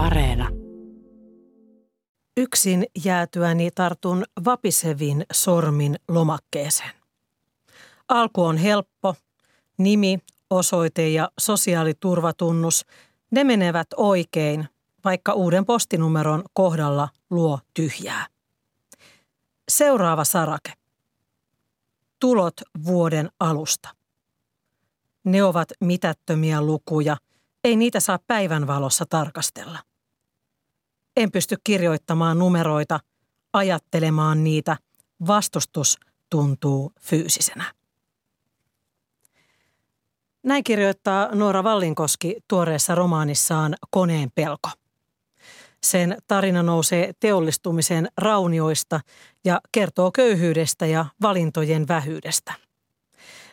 Areena. Yksin jäätyäni tartun vapisevin sormin lomakkeeseen. Alku on helppo. Nimi, osoite ja sosiaaliturvatunnus, ne menevät oikein, vaikka uuden postinumeron kohdalla luo tyhjää. Seuraava sarake. Tulot vuoden alusta. Ne ovat mitättömiä lukuja, ei niitä saa päivänvalossa tarkastella. En pysty kirjoittamaan numeroita, ajattelemaan niitä. Vastustus tuntuu fyysisenä. Näin kirjoittaa Noora Vallinkoski tuoreessa romaanissaan Koneen pelko. Sen tarina nousee teollistumisen raunioista ja kertoo köyhyydestä ja valintojen vähyydestä.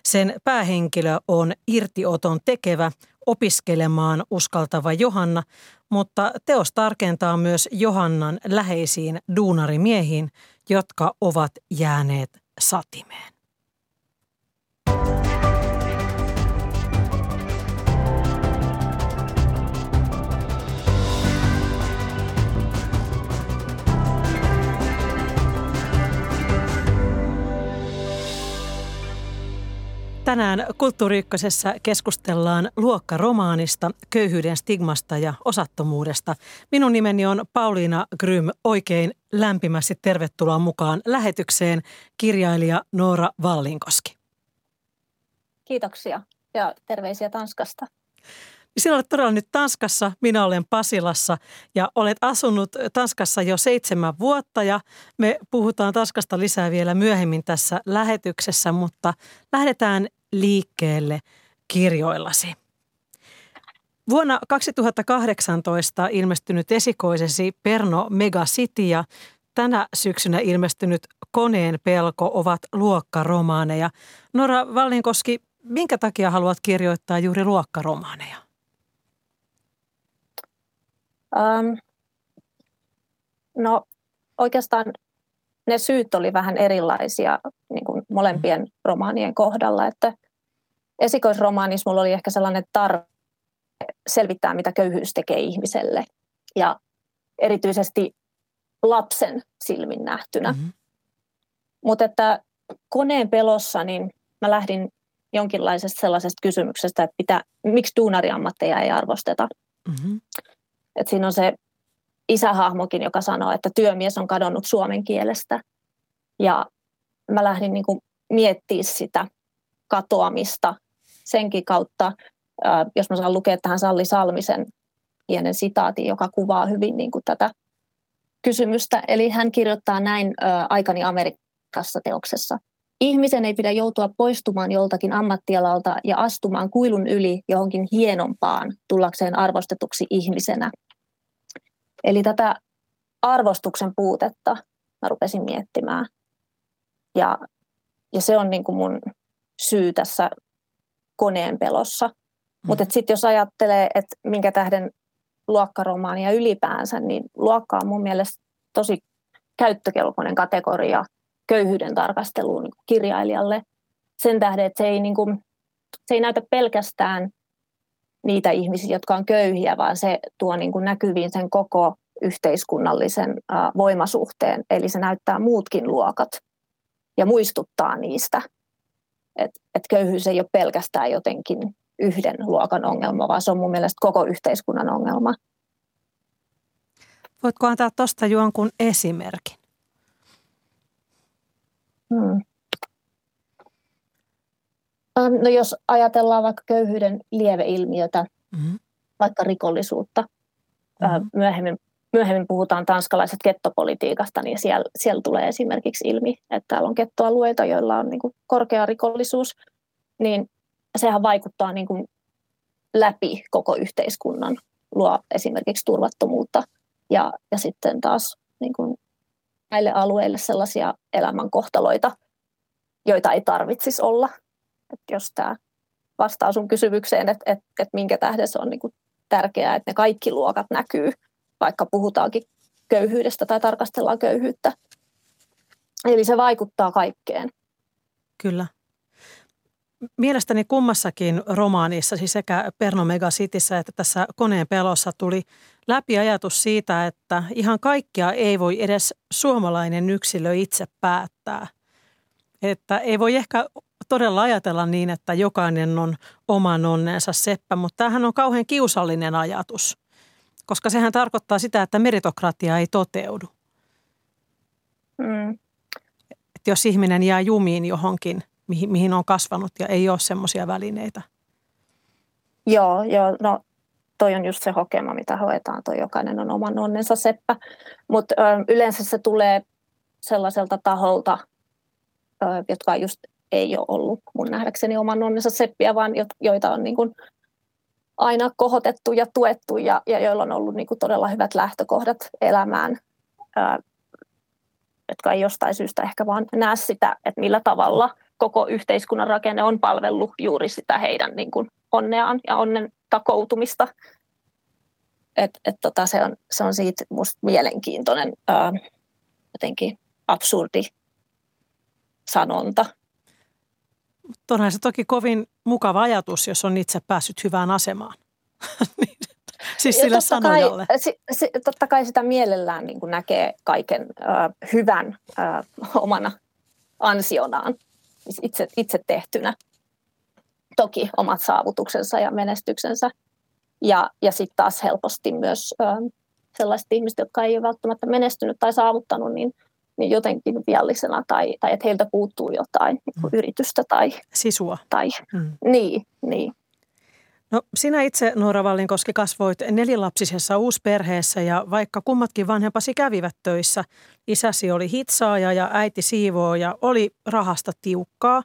Sen päähenkilö on irtioton tekevä, opiskelemaan uskaltava Johanna, mutta teos tarkentaa myös Johannan läheisiin duunarimiehiin, jotka ovat jääneet satimeen. Tänään Kulttuuri keskustellaan luokkaromaanista, köyhyyden stigmasta ja osattomuudesta. Minun nimeni on Pauliina Grym. Oikein lämpimästi tervetuloa mukaan lähetykseen kirjailija Noora Vallinkoski. Kiitoksia ja terveisiä Tanskasta. Sinä olet todella nyt Tanskassa, minä olen Pasilassa ja olet asunut Tanskassa jo seitsemän vuotta ja me puhutaan Tanskasta lisää vielä myöhemmin tässä lähetyksessä, mutta lähdetään liikkeelle kirjoillasi. Vuonna 2018 ilmestynyt esikoisesi Perno Megacity ja tänä syksynä ilmestynyt Koneen pelko ovat luokkaromaaneja. Nora Vallinkoski, minkä takia haluat kirjoittaa juuri luokkaromaaneja? Um, no oikeastaan ne syyt oli vähän erilaisia niin kuin molempien romaanien kohdalla. Että esikoisromaanissa mulla oli ehkä sellainen tarve selvittää, mitä köyhyys tekee ihmiselle. Ja erityisesti lapsen silmin nähtynä. Mm-hmm. Mutta että koneen pelossa, niin mä lähdin jonkinlaisesta sellaisesta kysymyksestä, että pitää, miksi duunariammatteja ei arvosteta. Mm-hmm. Et siinä on se isähahmokin, joka sanoo, että työmies on kadonnut suomen kielestä. Ja mä lähdin niin kuin miettimään sitä katoamista senkin kautta, jos mä saan lukea tähän Salli Salmisen pienen sitaatin, joka kuvaa hyvin niin kuin tätä kysymystä. Eli hän kirjoittaa näin Aikani Amerikassa teoksessa. Ihmisen ei pidä joutua poistumaan joltakin ammattialalta ja astumaan kuilun yli johonkin hienompaan tullakseen arvostetuksi ihmisenä. Eli tätä arvostuksen puutetta mä rupesin miettimään. Ja, ja se on niin kuin mun syy tässä koneen pelossa. Mm. Mutta sitten jos ajattelee, että minkä tähden luokkaromaania ylipäänsä, niin luokka on mun mielestä tosi käyttökelpoinen kategoria köyhyyden tarkasteluun niin kirjailijalle. Sen tähden, että se ei, niin kuin, se ei näytä pelkästään niitä ihmisiä, jotka on köyhiä, vaan se tuo niin kuin näkyviin sen koko yhteiskunnallisen voimasuhteen. Eli se näyttää muutkin luokat ja muistuttaa niistä. Että et köyhyys ei ole pelkästään jotenkin yhden luokan ongelma, vaan se on mun mielestä koko yhteiskunnan ongelma. Voitko antaa tuosta jonkun esimerkin? Hmm. No jos ajatellaan vaikka köyhyyden lieveilmiötä, mm-hmm. vaikka rikollisuutta, mm-hmm. myöhemmin myöhemmin puhutaan tanskalaisesta kettopolitiikasta, niin siellä, siellä tulee esimerkiksi ilmi, että täällä on kettoalueita, joilla on niin kuin korkea rikollisuus, niin sehän vaikuttaa niin kuin läpi koko yhteiskunnan, luo esimerkiksi turvattomuutta ja, ja sitten taas niin kuin näille alueille sellaisia elämänkohtaloita, joita ei tarvitsisi olla. Et jos tämä vastaa sun kysymykseen, että et, et minkä tähden se on niin kuin tärkeää, että ne kaikki luokat näkyy – vaikka puhutaankin köyhyydestä tai tarkastellaan köyhyyttä. Eli se vaikuttaa kaikkeen. Kyllä. Mielestäni kummassakin romaanissa, siis sekä Perno Megacitissä että tässä koneen pelossa tuli läpi ajatus siitä, että ihan kaikkia ei voi edes suomalainen yksilö itse päättää. Että ei voi ehkä todella ajatella niin, että jokainen on oman onnensa seppä, mutta tämähän on kauhean kiusallinen ajatus, koska sehän tarkoittaa sitä, että meritokratia ei toteudu. Mm. Että jos ihminen jää jumiin johonkin, mihin, mihin on kasvanut ja ei ole semmoisia välineitä. Joo, joo, no toi on just se hokema, mitä hoetaan, toi jokainen on oman onnensa seppä. Mutta yleensä se tulee sellaiselta taholta, ö, jotka just ei ole ollut mun nähdäkseni oman onnensa seppiä, vaan joita on niin kuin aina kohotettu ja tuettu ja, ja joilla on ollut niin kuin todella hyvät lähtökohdat elämään, ää, jotka ei jostain syystä ehkä vaan näe sitä, että millä tavalla koko yhteiskunnan rakenne on palvellut juuri sitä heidän niin kuin onneaan ja onnen takoutumista. Et, et tota, se, on, se on siitä musta mielenkiintoinen ää, jotenkin absurdi sanonta. Onhan se toki kovin mukava ajatus, jos on itse päässyt hyvään asemaan. Niin, siis sillä totta sanojalle. Kai, si, si, totta kai sitä mielellään niin kuin näkee kaiken äh, hyvän äh, omana ansionaan, itse, itse tehtynä. Toki omat saavutuksensa ja menestyksensä. Ja, ja sitten taas helposti myös äh, sellaiset ihmiset, jotka ei ole välttämättä menestynyt tai saavuttanut, niin – niin jotenkin viallisena tai, tai että heiltä puuttuu jotain niin kuin mm. yritystä tai... Sisua. Tai, mm. Niin, niin. No sinä itse, Noora Vallinkoski, kasvoit nelilapsisessa uusperheessä ja vaikka kummatkin vanhempasi kävivät töissä, isäsi oli hitsaaja ja äiti siivooja, oli rahasta tiukkaa.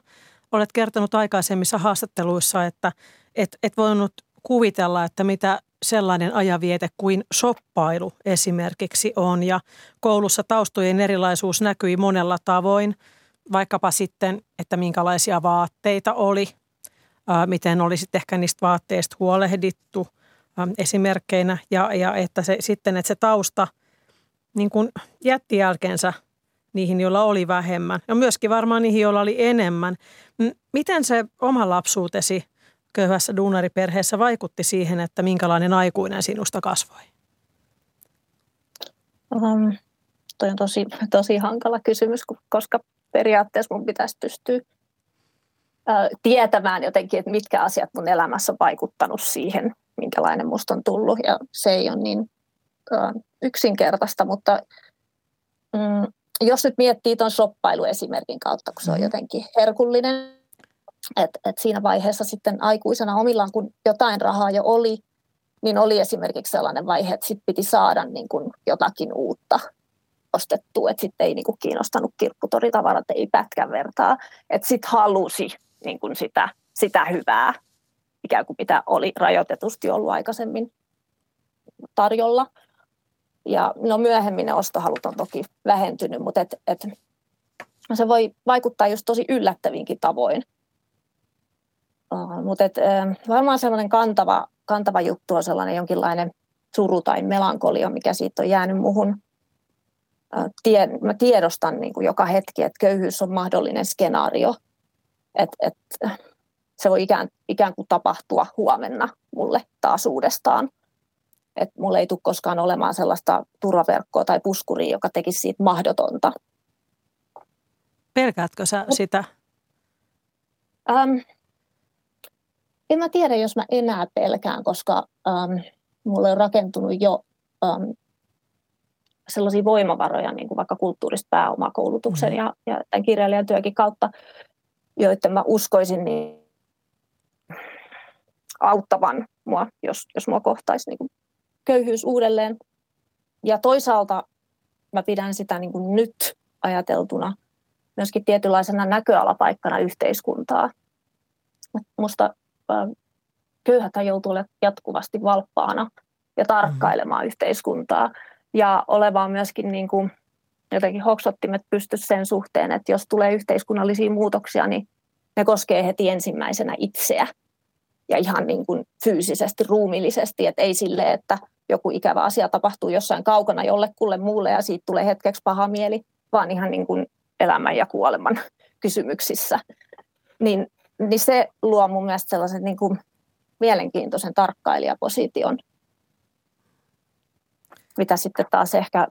Olet kertonut aikaisemmissa haastatteluissa, että et, et voinut kuvitella, että mitä sellainen ajaviete kuin soppailu esimerkiksi on. Ja koulussa taustojen erilaisuus näkyi monella tavoin, vaikkapa sitten, että minkälaisia vaatteita oli, miten olisi ehkä niistä vaatteista huolehdittu esimerkkeinä ja, ja että se, sitten, että se tausta niin kuin jätti jälkeensä niihin, joilla oli vähemmän ja myöskin varmaan niihin, joilla oli enemmän. Miten se oma lapsuutesi köyhässä duunariperheessä vaikutti siihen, että minkälainen aikuinen sinusta kasvoi? Um, toi on tosi, tosi hankala kysymys, koska periaatteessa mun pitäisi pystyä ää, tietämään jotenkin, että mitkä asiat mun elämässä on vaikuttanut siihen, minkälainen musta on tullut. Ja se ei ole niin ää, yksinkertaista, mutta mm, jos nyt miettii tuon shoppailuesimerkin kautta, kun se on mm-hmm. jotenkin herkullinen, et, et siinä vaiheessa sitten aikuisena omillaan, kun jotain rahaa jo oli, niin oli esimerkiksi sellainen vaihe, että sit piti saada niin kuin jotakin uutta ostettua, että sitten ei niin kuin kiinnostanut kirpputoritavarat, ei pätkän vertaa, että sitten halusi niin kuin sitä, sitä hyvää, ikään kuin mitä oli rajoitetusti ollut aikaisemmin tarjolla. Ja no myöhemmin ne ostohalut on toki vähentynyt, mutta et, et, se voi vaikuttaa just tosi yllättävinkin tavoin mutta et, varmaan sellainen kantava, kantava juttu on sellainen jonkinlainen suru tai melankolia, mikä siitä on jäänyt muuhun. Tie, mä tiedostan niin kuin joka hetki, että köyhyys on mahdollinen skenaario. Että et, se voi ikään, ikään kuin tapahtua huomenna mulle taas uudestaan. Että mulle ei tule koskaan olemaan sellaista turvaverkkoa tai puskuria, joka tekisi siitä mahdotonta. Pelkäätkö sä sitä? Ähm, en mä tiedä, jos mä enää pelkään, koska ähm, mulle on rakentunut jo ähm, sellaisia voimavaroja, niin kuin vaikka kulttuurista pääomakoulutuksen mm. ja, ja tämän kirjailijan työkin kautta, joiden mä uskoisin niin auttavan mua, jos, jos mua kohtaisi niin kuin köyhyys uudelleen. Ja toisaalta mä pidän sitä niin kuin nyt ajateltuna myöskin tietynlaisena näköalapaikkana yhteiskuntaa. Musta köyhäthän joutuu olemaan jatkuvasti valppaana ja tarkkailemaan mm. yhteiskuntaa ja olevaan myöskin niin kuin jotenkin hoksottimet pysty sen suhteen, että jos tulee yhteiskunnallisia muutoksia, niin ne koskee heti ensimmäisenä itseä ja ihan niin kuin fyysisesti, ruumillisesti, että ei sille, että joku ikävä asia tapahtuu jossain kaukana jollekulle muulle ja siitä tulee hetkeksi paha mieli, vaan ihan niin kuin elämän ja kuoleman kysymyksissä. Niin niin se luo mun mielestä sellaisen niin kuin mielenkiintoisen tarkkailijaposition, mitä sitten taas ehkä,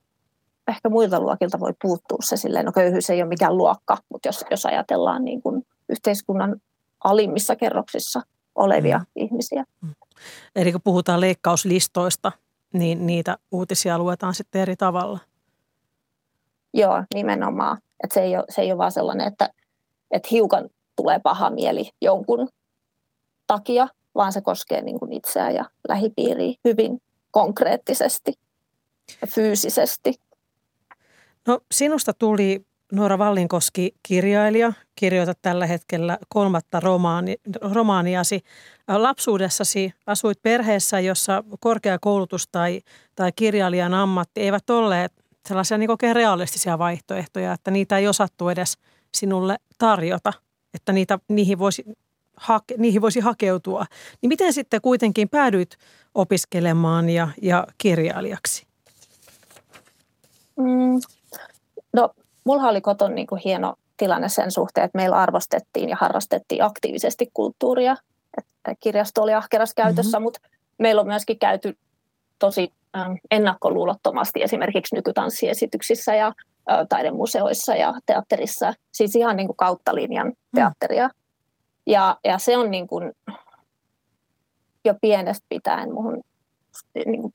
ehkä muilta luokilta voi puuttua se silleen, no köyhyys ei ole mikään luokka, mutta jos, jos ajatellaan niin kuin yhteiskunnan alimmissa kerroksissa olevia mm. ihmisiä. Mm. Eli kun puhutaan leikkauslistoista, niin niitä uutisia luetaan sitten eri tavalla. Joo, nimenomaan. Et se, ei ole, se ei ole vaan sellainen, että, että hiukan tulee paha mieli jonkun takia, vaan se koskee niin kuin itseään ja lähipiiriä hyvin konkreettisesti ja fyysisesti. No sinusta tuli Noora Vallinkoski kirjailija, kirjoitat tällä hetkellä kolmatta romaani, romaaniasi. Lapsuudessasi asuit perheessä, jossa korkeakoulutus tai, tai kirjailijan ammatti eivät olleet sellaisia niin realistisia vaihtoehtoja, että niitä ei osattu edes sinulle tarjota, että niitä, niihin, voisi hake, niihin voisi hakeutua. Niin miten sitten kuitenkin päädyit opiskelemaan ja, ja kirjailijaksi? Mm, no mulla oli koton niin kuin hieno tilanne sen suhteen, että meillä arvostettiin ja harrastettiin aktiivisesti kulttuuria. Että kirjasto oli ahkeras käytössä, mm-hmm. mutta meillä on myöskin käyty tosi ennakkoluulottomasti esimerkiksi nykytanssiesityksissä ja taidemuseoissa ja teatterissa. Siis ihan niin kuin kautta linjan mm. teatteria. Mm. Ja, ja se on niin kuin jo pienestä pitäen muhun niin kuin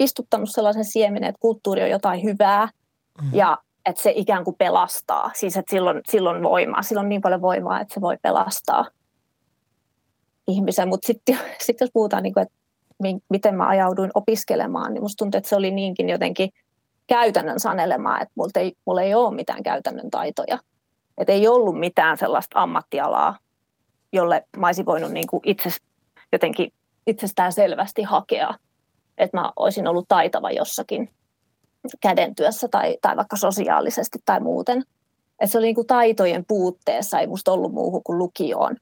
istuttanut sellaisen siemenen, että kulttuuri on jotain hyvää mm. ja että se ikään kuin pelastaa. Siis että silloin, silloin voimaa, silloin on niin paljon voimaa, että se voi pelastaa ihmisen. Mutta sitten sit jos puhutaan, niin kuin, että miten mä ajauduin opiskelemaan, niin musta tuntuu, että se oli niinkin jotenkin käytännön sanelemaa, että mulla ei, mulla ei ole mitään käytännön taitoja. Että ei ollut mitään sellaista ammattialaa, jolle mä olisin voinut niin kuin itse, jotenkin itsestään selvästi hakea, että mä olisin ollut taitava jossakin kädentyössä tai, tai vaikka sosiaalisesti tai muuten. Et se oli niin kuin taitojen puutteessa, ei musta ollut muuhun kuin lukioon.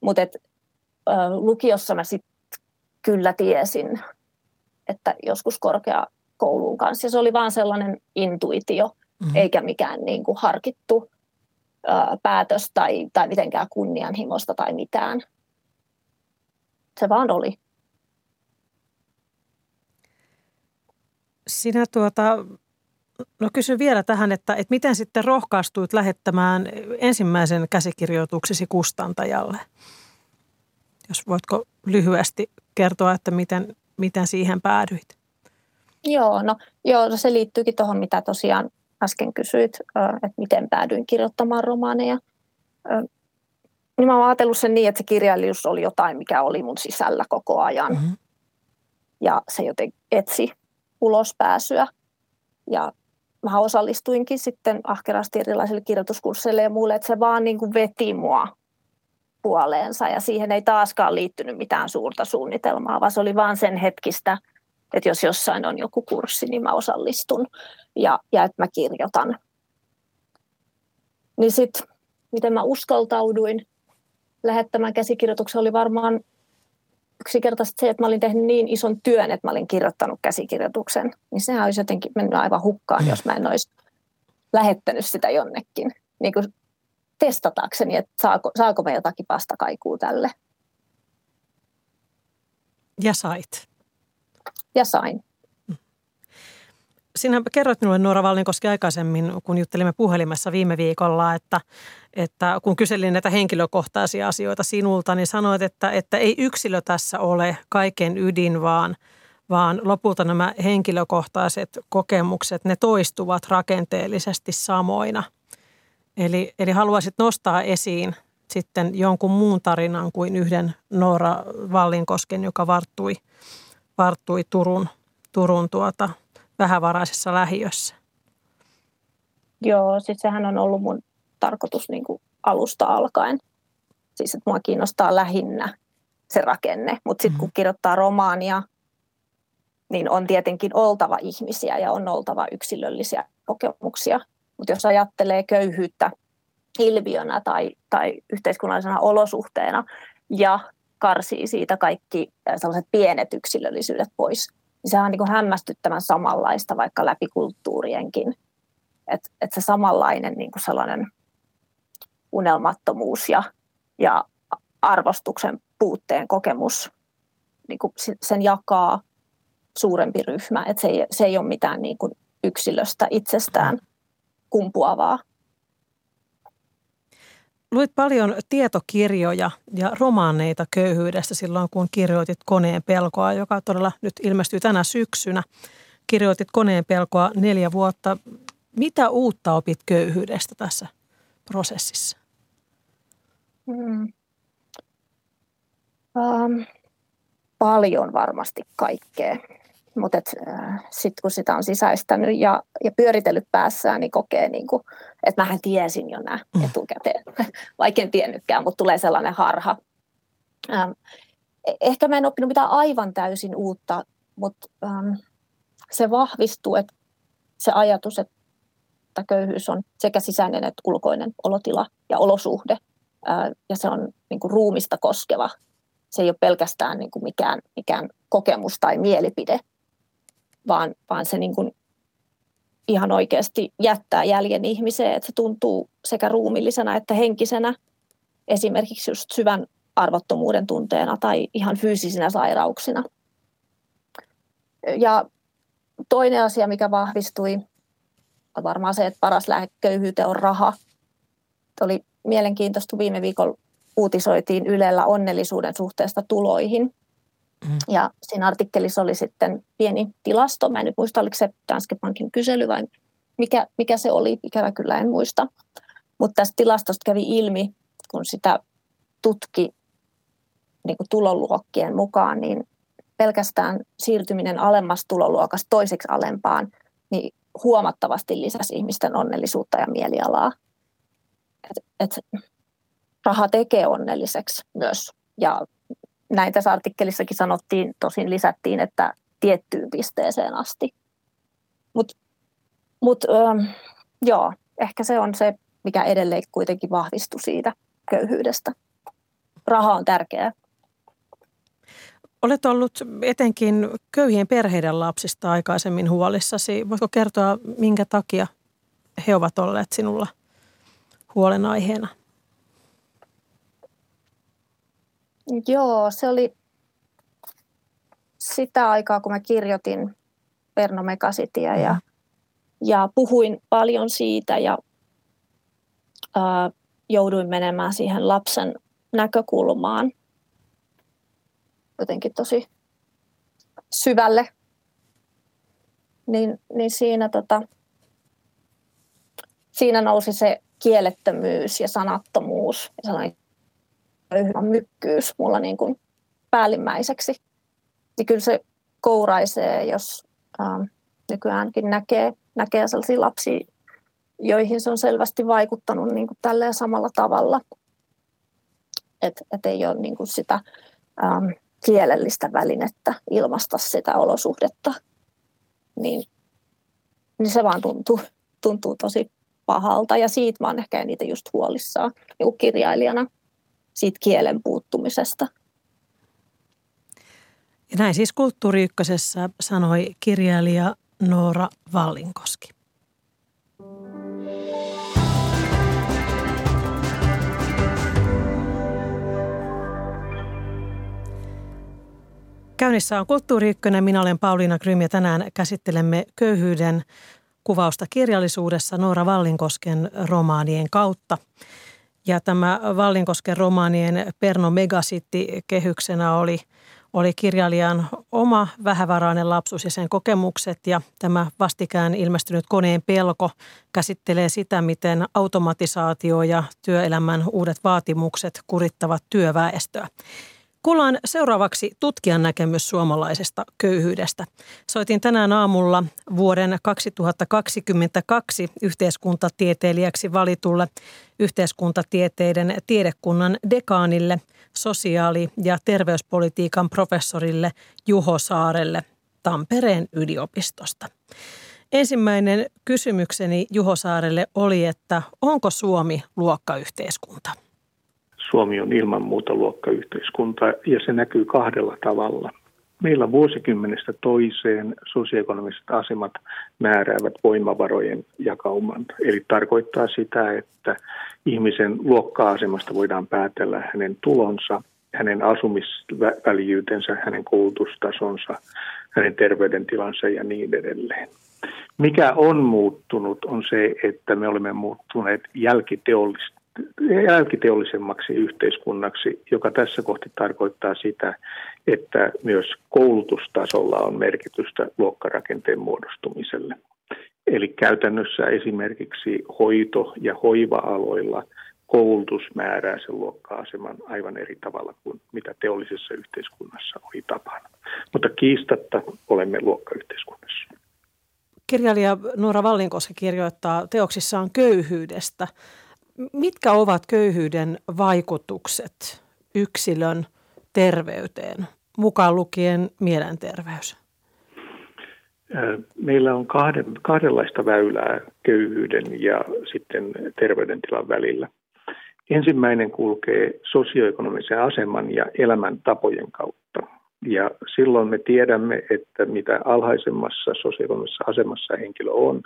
Mutta lukiossa mä sitten kyllä tiesin, että joskus korkeakouluun kanssa. Ja se oli vaan sellainen intuitio, mm-hmm. eikä mikään niin kuin harkittu ö, päätös tai, tai mitenkään kunnianhimosta tai mitään. Se vaan oli. Sinä tuota, no kysyn vielä tähän, että, että miten sitten rohkaistuit lähettämään ensimmäisen käsikirjoituksesi kustantajalle? Jos voitko lyhyesti kertoa, että miten, miten siihen päädyit? Joo, no, joo, no se liittyykin tuohon, mitä tosiaan äsken kysyit, että miten päädyin kirjoittamaan romaaneja. Niin mä oon ajatellut sen niin, että se kirjailijuus oli jotain, mikä oli mun sisällä koko ajan. Mm-hmm. Ja se joten etsi ulospääsyä. Ja mä osallistuinkin sitten ahkerasti erilaisille kirjoituskursseille ja muille, että se vaan niin kuin veti mua puoleensa ja siihen ei taaskaan liittynyt mitään suurta suunnitelmaa, vaan se oli vaan sen hetkistä, että jos jossain on joku kurssi, niin mä osallistun ja, ja että mä kirjoitan. Niin sitten, miten mä uskaltauduin lähettämään käsikirjoituksen, oli varmaan yksinkertaisesti se, että mä olin tehnyt niin ison työn, että mä olin kirjoittanut käsikirjoituksen, niin sehän olisi jotenkin mennyt aivan hukkaan, jos mä en olisi lähettänyt sitä jonnekin. Niin kuin testatakseni, että saako, saako me jotakin vastakaikua tälle. Ja sait. Ja sain. Sinä kerroit minulle Noora Vallinkoski aikaisemmin, kun juttelimme puhelimessa viime viikolla, että, että kun kyselin näitä henkilökohtaisia asioita sinulta, niin sanoit, että, että ei yksilö tässä ole kaiken ydin, vaan, vaan lopulta nämä henkilökohtaiset kokemukset, ne toistuvat rakenteellisesti samoina – Eli, eli haluaisit nostaa esiin sitten jonkun muun tarinan kuin yhden Noora Vallinkosken, joka varttui, varttui Turun, Turun tuota, vähävaraisessa lähiössä. Joo, siis sehän on ollut mun tarkoitus niin kuin alusta alkaen. Siis että mua kiinnostaa lähinnä se rakenne, mutta sitten kun kirjoittaa romaania, niin on tietenkin oltava ihmisiä ja on oltava yksilöllisiä kokemuksia mutta jos ajattelee köyhyyttä ilmiönä tai, tai yhteiskunnallisena olosuhteena ja karsii siitä kaikki sellaiset pienet yksilöllisyydet pois, niin sehän on niin kuin hämmästyttävän samanlaista vaikka läpi kulttuurienkin. Että et se samanlainen niin kuin sellainen unelmattomuus ja, ja arvostuksen puutteen kokemus, niin kuin sen jakaa suurempi ryhmä. Että se, ei, se ei ole mitään niin kuin yksilöstä itsestään kumpuavaa. Luit paljon tietokirjoja ja romaaneita köyhyydestä silloin, kun kirjoitit Koneen pelkoa, joka todella nyt ilmestyy tänä syksynä. Kirjoitit Koneen pelkoa neljä vuotta. Mitä uutta opit köyhyydestä tässä prosessissa? Um, paljon varmasti kaikkea. Mutta äh, sitten kun sitä on sisäistänyt ja, ja pyöritellyt päässään, niin kokee, niin kuin, että mähän tiesin jo nämä mm. etukäteen, vaikka en tiennytkään, mutta tulee sellainen harha. Ähm, e-, ehkä mä en oppinut mitään aivan täysin uutta, mutta ähm, se vahvistuu, että se ajatus, että köyhyys on sekä sisäinen että ulkoinen olotila ja olosuhde, äh, ja se on niin kuin ruumista koskeva. Se ei ole pelkästään niin kuin mikään, mikään kokemus tai mielipide, vaan, vaan se niin kuin ihan oikeasti jättää jäljen ihmiseen, että se tuntuu sekä ruumillisena että henkisenä, esimerkiksi just syvän arvottomuuden tunteena tai ihan fyysisinä sairauksina. Ja toinen asia, mikä vahvistui, on varmaan se, että paras lääke köyhyyteen on raha. Oli mielenkiintoista, viime viikolla uutisoitiin Ylellä onnellisuuden suhteesta tuloihin. Mm. Ja siinä artikkelissa oli sitten pieni tilasto. Mä en nyt muista, oliko se Danske Bankin kysely vai mikä, mikä se oli. Ikävä kyllä en muista. Mutta tästä tilastosta kävi ilmi, kun sitä tutki niin kuin tuloluokkien mukaan, niin pelkästään siirtyminen alemmasta tuloluokasta toiseksi alempaan niin huomattavasti lisäsi ihmisten onnellisuutta ja mielialaa. Et, et, raha tekee onnelliseksi myös ja näin tässä artikkelissakin sanottiin, tosin lisättiin, että tiettyyn pisteeseen asti. Mutta mut, ähm, joo, ehkä se on se, mikä edelleen kuitenkin vahvistui siitä köyhyydestä. Raha on tärkeää. Olet ollut etenkin köyhien perheiden lapsista aikaisemmin huolissasi. Voitko kertoa, minkä takia he ovat olleet sinulla huolenaiheena? Joo, se oli sitä aikaa, kun mä kirjoitin Perno Megasitia ja, mm. ja puhuin paljon siitä ja ää, jouduin menemään siihen lapsen näkökulmaan jotenkin tosi syvälle. Niin, niin siinä, tota, siinä nousi se kielettömyys ja sanattomuus ja sellainen hyvä mykkyys mulla niin kuin päällimmäiseksi. Niin kyllä se kouraisee, jos ähm, nykyäänkin näkee, näkee sellaisia lapsia, joihin se on selvästi vaikuttanut niin kuin tälleen samalla tavalla. Että et ei ole niin kuin sitä ähm, kielellistä välinettä ilmaista sitä olosuhdetta. Niin, niin se vaan tuntuu, tuntuu tosi pahalta ja siitä mä oon ehkä niitä just huolissaan niin kirjailijana siitä kielen puuttumisesta. Ja näin siis Kulttuuri Ykkösessä sanoi kirjailija Noora Vallinkoski. Käynnissä on Kulttuuri Ykkönen. Minä olen Pauliina Grym ja tänään käsittelemme köyhyyden kuvausta kirjallisuudessa Noora Vallinkosken romaanien kautta. Ja tämä Vallinkosken romaanien Perno Megasitti kehyksenä oli, oli kirjailijan oma vähävarainen lapsuus ja sen kokemukset. Ja tämä vastikään ilmestynyt koneen pelko käsittelee sitä, miten automatisaatio ja työelämän uudet vaatimukset kurittavat työväestöä. Kuullaan seuraavaksi tutkijan näkemys suomalaisesta köyhyydestä. Soitin tänään aamulla vuoden 2022 yhteiskuntatieteilijäksi valitulle yhteiskuntatieteiden tiedekunnan dekaanille, sosiaali- ja terveyspolitiikan professorille Juho Saarelle Tampereen yliopistosta. Ensimmäinen kysymykseni Juho Saarelle oli, että onko Suomi luokkayhteiskunta? Suomi on ilman muuta luokkayhteiskunta ja se näkyy kahdella tavalla. meillä vuosikymmenestä toiseen sosioekonomiset asemat määräävät voimavarojen jakauman. Eli tarkoittaa sitä, että ihmisen luokka-asemasta voidaan päätellä hänen tulonsa, hänen asumisväljyytensä, hänen koulutustasonsa, hänen terveydentilansa ja niin edelleen. Mikä on muuttunut on se, että me olemme muuttuneet jälkiteollis- jälkiteollisemmaksi yhteiskunnaksi, joka tässä kohti tarkoittaa sitä, että myös koulutustasolla on merkitystä luokkarakenteen muodostumiselle. Eli käytännössä esimerkiksi hoito- ja hoiva-aloilla koulutus määrää sen luokka-aseman aivan eri tavalla kuin mitä teollisessa yhteiskunnassa oli tapana. Mutta kiistatta olemme luokkayhteiskunnassa. Kirjailija Nuora Vallinkoski kirjoittaa teoksissaan köyhyydestä. Mitkä ovat köyhyyden vaikutukset yksilön terveyteen, mukaan lukien mielenterveys? Meillä on kahden, kahdenlaista väylää köyhyyden ja sitten terveydentilan välillä. Ensimmäinen kulkee sosioekonomisen aseman ja elämäntapojen kautta. Ja silloin me tiedämme, että mitä alhaisemmassa sosioekonomisessa asemassa henkilö on,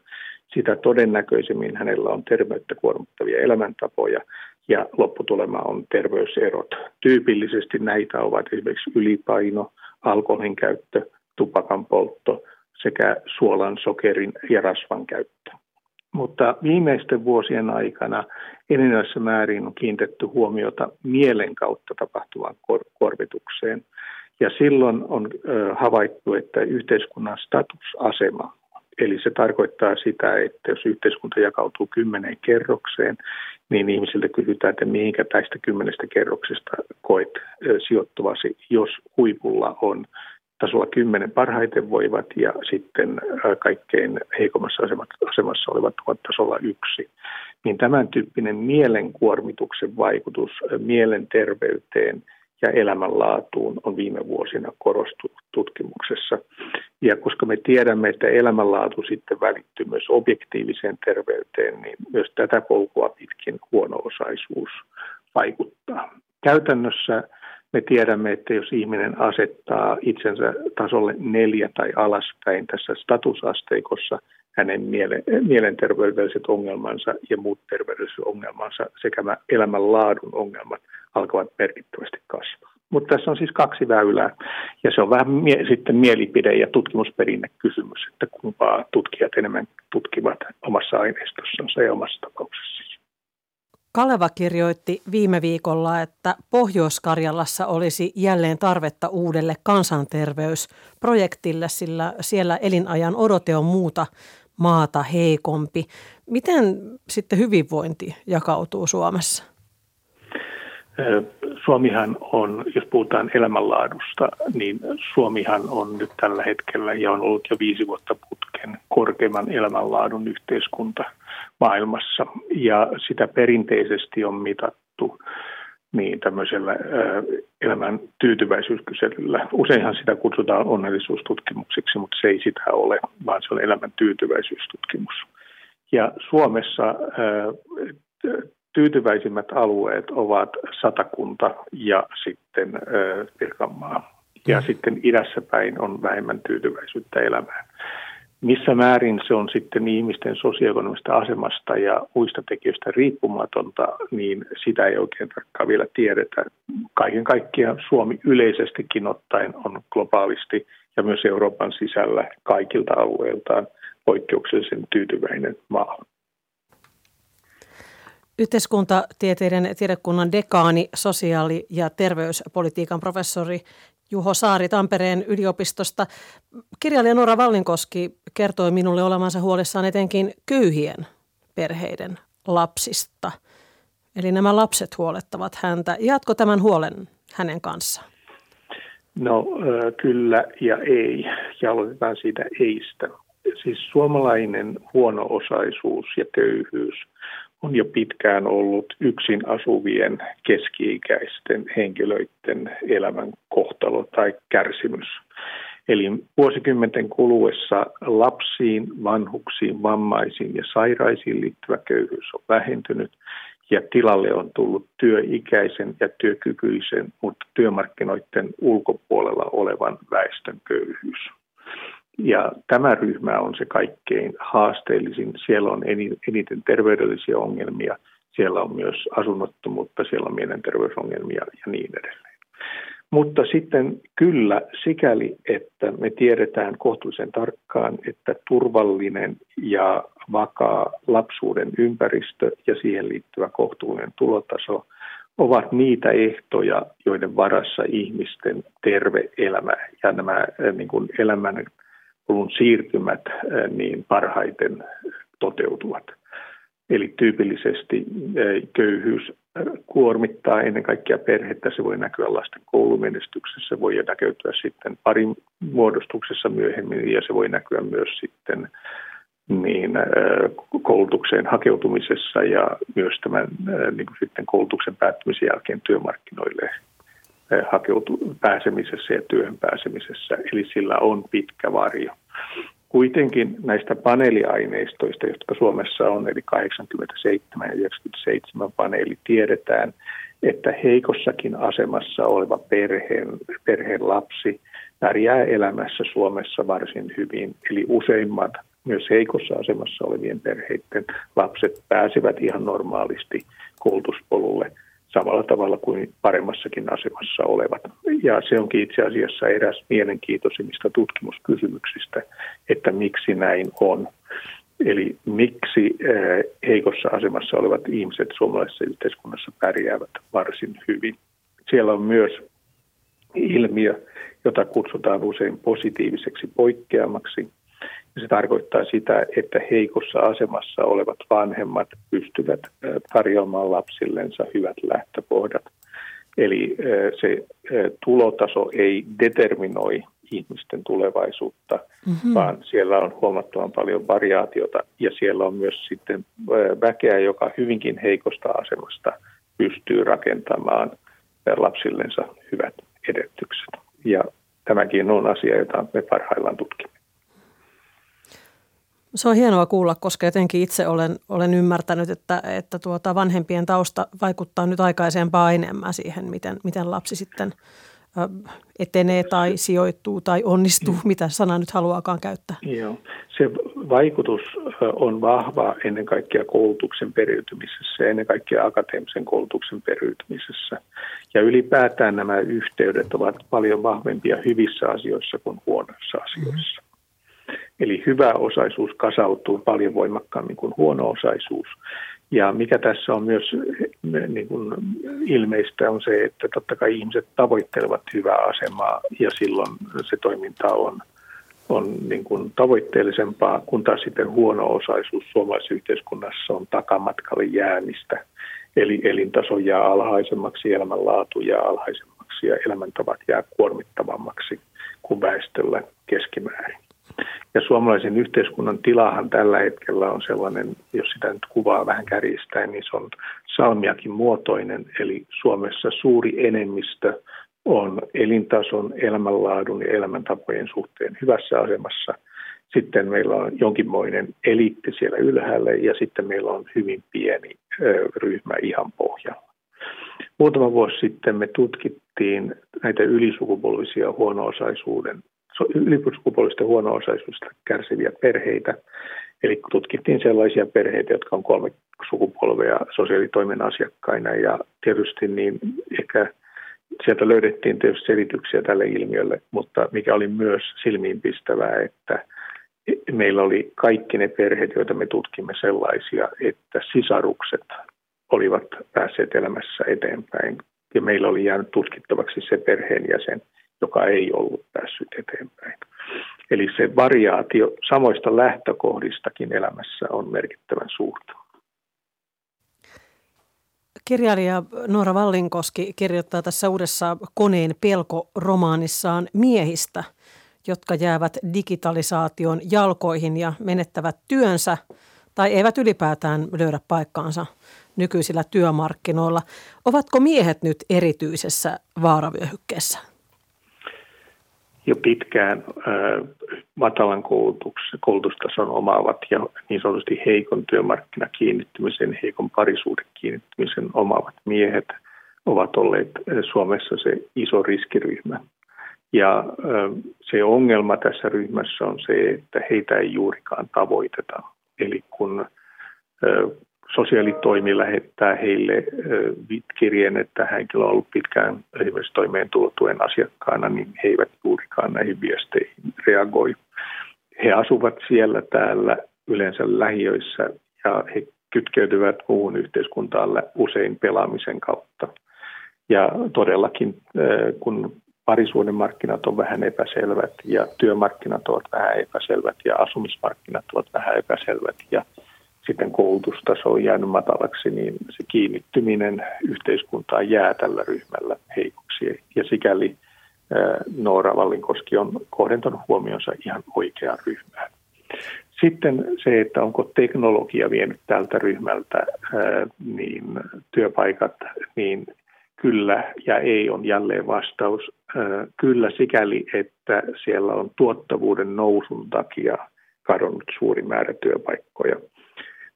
todennäköisemmin hänellä on terveyttä kuormittavia elämäntapoja ja lopputulema on terveyserot. Tyypillisesti näitä ovat esimerkiksi ylipaino, alkoholin käyttö, tupakan poltto sekä suolan, sokerin ja rasvan käyttö. Mutta viimeisten vuosien aikana enenevässä määrin on kiinnitetty huomiota mielen kautta tapahtuvaan kor- korvitukseen. Ja silloin on havaittu, että yhteiskunnan statusasema Eli se tarkoittaa sitä, että jos yhteiskunta jakautuu kymmeneen kerrokseen, niin ihmisiltä kysytään, että mihinkä tästä kymmenestä kerroksesta koet sijoittuvasi, jos huipulla on tasolla kymmenen parhaiten voivat ja sitten kaikkein heikommassa asemassa olevat ovat tasolla yksi. Niin tämän tyyppinen mielenkuormituksen vaikutus mielenterveyteen – ja elämänlaatuun on viime vuosina korostunut tutkimuksessa. Ja koska me tiedämme, että elämänlaatu sitten välittyy myös objektiiviseen terveyteen, niin myös tätä polkua pitkin huono-osaisuus vaikuttaa. Käytännössä me tiedämme, että jos ihminen asettaa itsensä tasolle neljä tai alaspäin tässä statusasteikossa, hänen mielenterveydelliset ongelmansa ja muut terveydelliset ongelmansa sekä elämänlaadun ongelmat alkavat merkittävästi kasvaa. Mutta tässä on siis kaksi väylää, ja se on vähän mie- sitten mielipide- ja tutkimusperinne kysymys, että kumpaa tutkijat enemmän tutkivat omassa aineistossansa ja omassa tapauksessaan. Kaleva kirjoitti viime viikolla, että Pohjois-Karjalassa olisi jälleen tarvetta uudelle kansanterveysprojektille, sillä siellä elinajan odote on muuta maata heikompi. Miten sitten hyvinvointi jakautuu Suomessa? Suomihan on, jos puhutaan elämänlaadusta, niin Suomihan on nyt tällä hetkellä ja on ollut jo viisi vuotta putken korkeimman elämänlaadun yhteiskunta maailmassa. Ja sitä perinteisesti on mitattu niin tämmöisellä elämän tyytyväisyyskyselyllä. Useinhan sitä kutsutaan onnellisuustutkimukseksi, mutta se ei sitä ole, vaan se on elämän tyytyväisyystutkimus. Ja Suomessa tyytyväisimmät alueet ovat Satakunta ja sitten Pirkanmaa. Ja mm. sitten idässä päin on vähemmän tyytyväisyyttä elämään. Missä määrin se on sitten ihmisten sosioekonomista asemasta ja muista tekijöistä riippumatonta, niin sitä ei oikein tarkkaan vielä tiedetä. Kaiken kaikkiaan Suomi yleisestikin ottaen on globaalisti ja myös Euroopan sisällä kaikilta alueiltaan poikkeuksellisen tyytyväinen maa. Yhteiskuntatieteiden tiedekunnan dekaani, sosiaali- ja terveyspolitiikan professori Juho Saari Tampereen yliopistosta. Kirjailija Nora Vallinkoski kertoi minulle olevansa huolissaan etenkin köyhien perheiden lapsista. Eli nämä lapset huolettavat häntä. Jatko tämän huolen hänen kanssaan? No kyllä ja ei. Ja aloitetaan siitä eistä. Siis suomalainen huono-osaisuus ja köyhyys on jo pitkään ollut yksin asuvien keski-ikäisten henkilöiden elämän kohtalo tai kärsimys. Eli vuosikymmenten kuluessa lapsiin, vanhuksiin, vammaisiin ja sairaisiin liittyvä köyhyys on vähentynyt ja tilalle on tullut työikäisen ja työkykyisen, mutta työmarkkinoiden ulkopuolella olevan väestön köyhyys. Ja tämä ryhmä on se kaikkein haasteellisin. Siellä on eniten terveydellisiä ongelmia, siellä on myös asunnottomuutta, siellä on mielenterveysongelmia ja niin edelleen. Mutta sitten kyllä sikäli, että me tiedetään kohtuullisen tarkkaan, että turvallinen ja vakaa lapsuuden ympäristö ja siihen liittyvä kohtuullinen tulotaso ovat niitä ehtoja, joiden varassa ihmisten terve elämä ja nämä niin kuin elämän siirtymät niin parhaiten toteutuvat. Eli tyypillisesti köyhyys kuormittaa ennen kaikkea perhettä. Se voi näkyä lasten koulumenestyksessä, voi näkeytyä sitten parin muodostuksessa myöhemmin ja se voi näkyä myös sitten niin, koulutukseen hakeutumisessa ja myös tämän niin kuin sitten koulutuksen päättymisen jälkeen työmarkkinoille hakeutu, pääsemisessä ja työhön pääsemisessä. Eli sillä on pitkä varjo. Kuitenkin näistä paneeliaineistoista, jotka Suomessa on, eli 87 ja 97 paneeli, tiedetään, että heikossakin asemassa oleva perheen, perheen lapsi pärjää elämässä Suomessa varsin hyvin. Eli useimmat myös heikossa asemassa olevien perheiden lapset pääsevät ihan normaalisti koulutuspolulle samalla tavalla kuin paremmassakin asemassa olevat. Ja se onkin itse asiassa eräs mielenkiintoisimmista tutkimuskysymyksistä, että miksi näin on. Eli miksi eh, heikossa asemassa olevat ihmiset suomalaisessa yhteiskunnassa pärjäävät varsin hyvin. Siellä on myös ilmiö, jota kutsutaan usein positiiviseksi poikkeamaksi – se tarkoittaa sitä, että heikossa asemassa olevat vanhemmat pystyvät tarjoamaan lapsillensa hyvät lähtökohdat. Eli se tulotaso ei determinoi ihmisten tulevaisuutta, mm-hmm. vaan siellä on huomattavan paljon variaatiota ja siellä on myös sitten väkeä, joka hyvinkin heikosta asemasta pystyy rakentamaan lapsillensa hyvät edellytykset. Ja tämäkin on asia, jota me parhaillaan tutkimme. Se on hienoa kuulla, koska jotenkin itse olen, olen ymmärtänyt, että, että tuota vanhempien tausta vaikuttaa nyt aikaisempaa enemmän siihen, miten, miten lapsi sitten etenee tai sijoittuu tai onnistuu, mitä sana nyt haluaakaan käyttää. Joo. Se vaikutus on vahva ennen kaikkea koulutuksen periytymisessä, ennen kaikkea akateemisen koulutuksen periytymisessä. Ja ylipäätään nämä yhteydet ovat paljon vahvempia hyvissä asioissa kuin huonoissa asioissa. Eli hyvä osaisuus kasautuu paljon voimakkaammin kuin huono-osaisuus. Ja mikä tässä on myös niin kuin ilmeistä on se, että totta kai ihmiset tavoittelevat hyvää asemaa ja silloin se toiminta on, on niin kuin tavoitteellisempaa, kun taas sitten huono-osaisuus suomalaisessa yhteiskunnassa on takamatkalle jäämistä. Eli elintaso jää alhaisemmaksi, elämänlaatu jää alhaisemmaksi ja elämäntavat jää kuormittavammaksi kuin väestöllä keskimäärin. Ja suomalaisen yhteiskunnan tilahan tällä hetkellä on sellainen, jos sitä nyt kuvaa vähän kärjistäen, niin se on salmiakin muotoinen. Eli Suomessa suuri enemmistö on elintason, elämänlaadun ja elämäntapojen suhteen hyvässä asemassa. Sitten meillä on jonkinmoinen eliitti siellä ylhäällä ja sitten meillä on hyvin pieni ryhmä ihan pohjalla. Muutama vuosi sitten me tutkittiin näitä ylisukupolvisia huono-osaisuuden ylisukupuolista huono-osaisuudesta kärsiviä perheitä. Eli tutkittiin sellaisia perheitä, jotka on kolme sukupolvea sosiaalitoimen asiakkaina ja tietysti niin ehkä sieltä löydettiin tietysti selityksiä tälle ilmiölle, mutta mikä oli myös silmiinpistävää, että meillä oli kaikki ne perheet, joita me tutkimme sellaisia, että sisarukset olivat päässeet elämässä eteenpäin. Ja meillä oli jäänyt tutkittavaksi se perheenjäsen, joka ei ollut päässyt eteenpäin. Eli se variaatio samoista lähtökohdistakin elämässä on merkittävän suurta. Kirjailija Noora Vallinkoski kirjoittaa tässä uudessa koneen pelko-romaanissaan miehistä, jotka jäävät digitalisaation jalkoihin ja menettävät työnsä tai eivät ylipäätään löydä paikkaansa nykyisillä työmarkkinoilla. Ovatko miehet nyt erityisessä vaaravyöhykkeessä? Jo pitkään matalan koulutustason omaavat ja niin sanotusti heikon työmarkkinakiinnittymisen, heikon parisuudekiinnittymisen omaavat miehet ovat olleet Suomessa se iso riskiryhmä. Ja se ongelma tässä ryhmässä on se, että heitä ei juurikaan tavoiteta. Eli kun sosiaalitoimi lähettää heille kirjeen, että henkilö on ollut pitkään esimerkiksi toimeentulotuen asiakkaana, niin he eivät juurikaan näihin viesteihin reagoi. He asuvat siellä täällä yleensä lähiöissä ja he kytkeytyvät muuhun yhteiskuntaan usein pelaamisen kautta. Ja todellakin, kun parisuuden markkinat on vähän epäselvät ja työmarkkinat ovat vähän epäselvät ja asumismarkkinat ovat vähän epäselvät ja sitten koulutustaso on jäänyt matalaksi, niin se kiinnittyminen yhteiskuntaan jää tällä ryhmällä heikoksi. Ja sikäli Noora Vallinkoski on kohdentanut huomionsa ihan oikeaan ryhmään. Sitten se, että onko teknologia vienyt tältä ryhmältä niin työpaikat, niin kyllä ja ei on jälleen vastaus. Kyllä sikäli, että siellä on tuottavuuden nousun takia kadonnut suuri määrä työpaikkoja –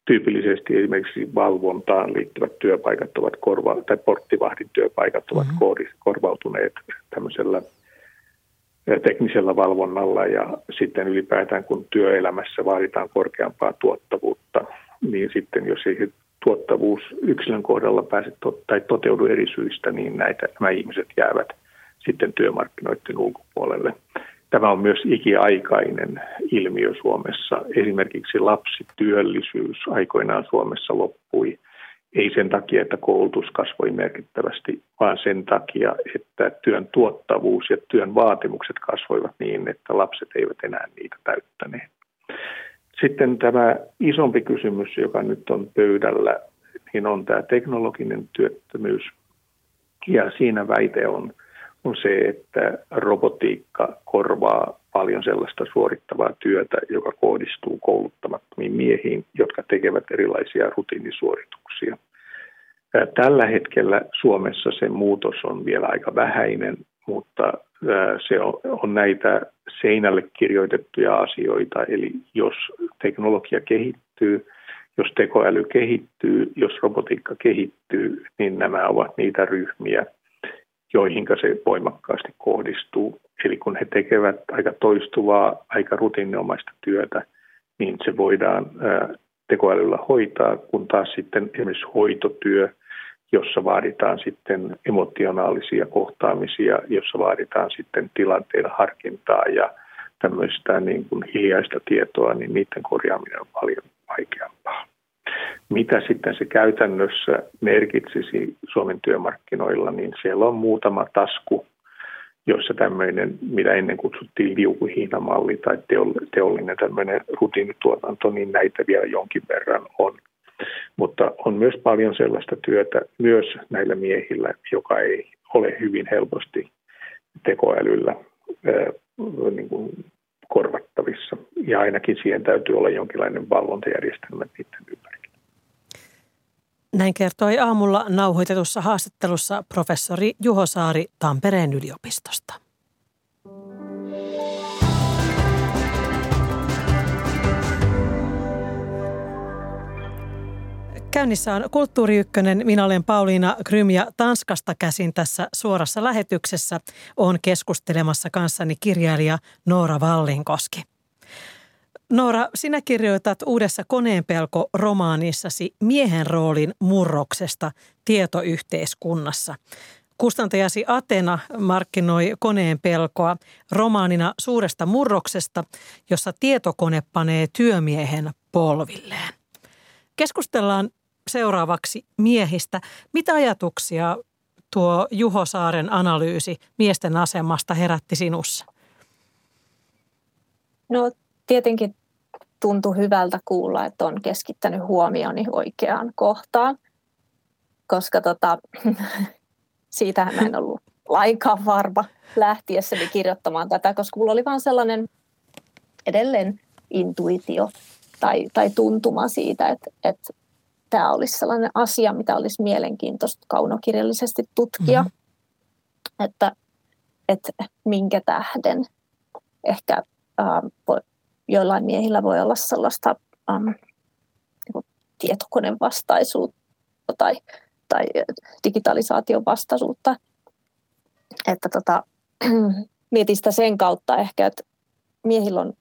tyypillisesti esimerkiksi valvontaan liittyvät työpaikat ovat korva- tai porttivahdin työpaikat ovat mm-hmm. korvautuneet tämmöisellä teknisellä valvonnalla ja sitten ylipäätään kun työelämässä vaaditaan korkeampaa tuottavuutta, niin sitten jos ei tuottavuus yksilön kohdalla pääse to- tai toteudu eri syistä, niin näitä, nämä ihmiset jäävät sitten työmarkkinoiden ulkopuolelle. Tämä on myös ikiaikainen ilmiö Suomessa. Esimerkiksi lapsityöllisyys aikoinaan Suomessa loppui. Ei sen takia, että koulutus kasvoi merkittävästi, vaan sen takia, että työn tuottavuus ja työn vaatimukset kasvoivat niin, että lapset eivät enää niitä täyttäneet. Sitten tämä isompi kysymys, joka nyt on pöydällä, niin on tämä teknologinen työttömyys. Ja siinä väite on – on se, että robotiikka korvaa paljon sellaista suorittavaa työtä, joka kohdistuu kouluttamattomiin miehiin, jotka tekevät erilaisia rutiinisuorituksia. Tällä hetkellä Suomessa se muutos on vielä aika vähäinen, mutta se on näitä seinälle kirjoitettuja asioita. Eli jos teknologia kehittyy, jos tekoäly kehittyy, jos robotiikka kehittyy, niin nämä ovat niitä ryhmiä, joihin se voimakkaasti kohdistuu. Eli kun he tekevät aika toistuvaa, aika rutiininomaista työtä, niin se voidaan tekoälyllä hoitaa, kun taas sitten esimerkiksi hoitotyö, jossa vaaditaan sitten emotionaalisia kohtaamisia, jossa vaaditaan sitten tilanteen harkintaa ja tämmöistä niin kuin hiljaista tietoa, niin niiden korjaaminen on paljon vaikeampaa. Mitä sitten se käytännössä merkitsisi Suomen työmarkkinoilla, niin siellä on muutama tasku, jossa tämmöinen, mitä ennen kutsuttiin liukuhiinamalli tai teollinen tämmöinen rutiinituotanto, niin näitä vielä jonkin verran on. Mutta on myös paljon sellaista työtä myös näillä miehillä, joka ei ole hyvin helposti tekoälyllä niin kuin korvattavissa. Ja ainakin siihen täytyy olla jonkinlainen valvontajärjestelmä niiden ympärillä. Näin kertoi aamulla nauhoitetussa haastattelussa professori Juho Saari Tampereen yliopistosta. Käynnissä on Kulttuuri Ykkönen. Minä olen Pauliina Krym ja Tanskasta käsin tässä suorassa lähetyksessä on keskustelemassa kanssani kirjailija Noora Vallinkoski. Noora, sinä kirjoitat uudessa koneenpelko-romaanissasi miehen roolin murroksesta tietoyhteiskunnassa. Kustantajasi Atena markkinoi koneen pelkoa romaanina suuresta murroksesta, jossa tietokone panee työmiehen polvilleen. Keskustellaan seuraavaksi miehistä. Mitä ajatuksia tuo Juho Saaren analyysi miesten asemasta herätti sinussa? No tietenkin tuntui hyvältä kuulla, että on keskittänyt huomioni oikeaan kohtaan, koska tota, siitä mä en ollut lainkaan varma lähtiessäni kirjoittamaan tätä, koska mulla oli vaan sellainen edelleen intuitio tai, tai tuntuma siitä, että, että tämä olisi sellainen asia, mitä olisi mielenkiintoista kaunokirjallisesti tutkia, mm-hmm. että, että minkä tähden ehkä äh, joillain miehillä voi olla sellaista ähm, niin tietokoneen vastaisuutta tai, tai digitalisaation vastaisuutta. Että tota, mietin sitä sen kautta ehkä, että miehillä on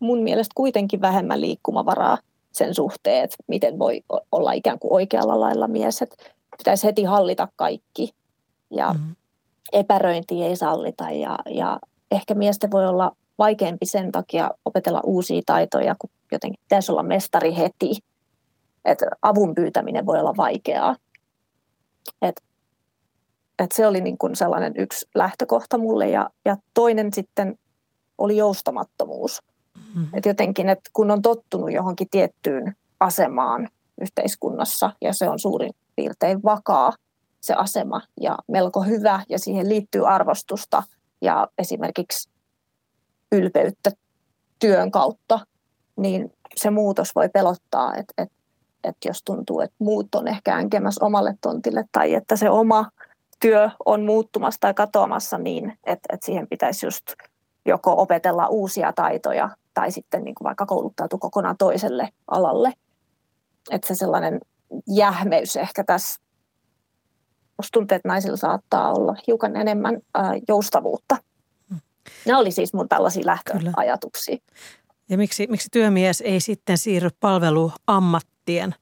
mun mielestä kuitenkin vähemmän liikkumavaraa sen suhteen, että miten voi olla ikään kuin oikealla lailla mies, että pitäisi heti hallita kaikki ja mm-hmm. epäröinti ei sallita ja, ja ehkä miesten voi olla vaikeampi sen takia opetella uusia taitoja, kun jotenkin pitäisi olla mestari heti. Että avun pyytäminen voi olla vaikeaa. Et, et se oli niin kuin sellainen yksi lähtökohta mulle ja, ja toinen sitten oli joustamattomuus. Mm-hmm. Et jotenkin, että kun on tottunut johonkin tiettyyn asemaan yhteiskunnassa ja se on suurin piirtein vakaa se asema ja melko hyvä ja siihen liittyy arvostusta ja esimerkiksi ylpeyttä työn kautta, niin se muutos voi pelottaa, että, että, että jos tuntuu, että muut on ehkä änkemässä omalle tontille tai että se oma työ on muuttumassa tai katoamassa niin, että, että siihen pitäisi just joko opetella uusia taitoja tai sitten niin kuin vaikka kouluttautua kokonaan toiselle alalle. Että se sellainen jähmeys ehkä tässä, musta tuntuu, että naisilla saattaa olla hiukan enemmän ää, joustavuutta. Ne oli siis mun tällaisia lähtöajatuksia. Ja miksi, miksi työmies ei sitten siirry palveluammattien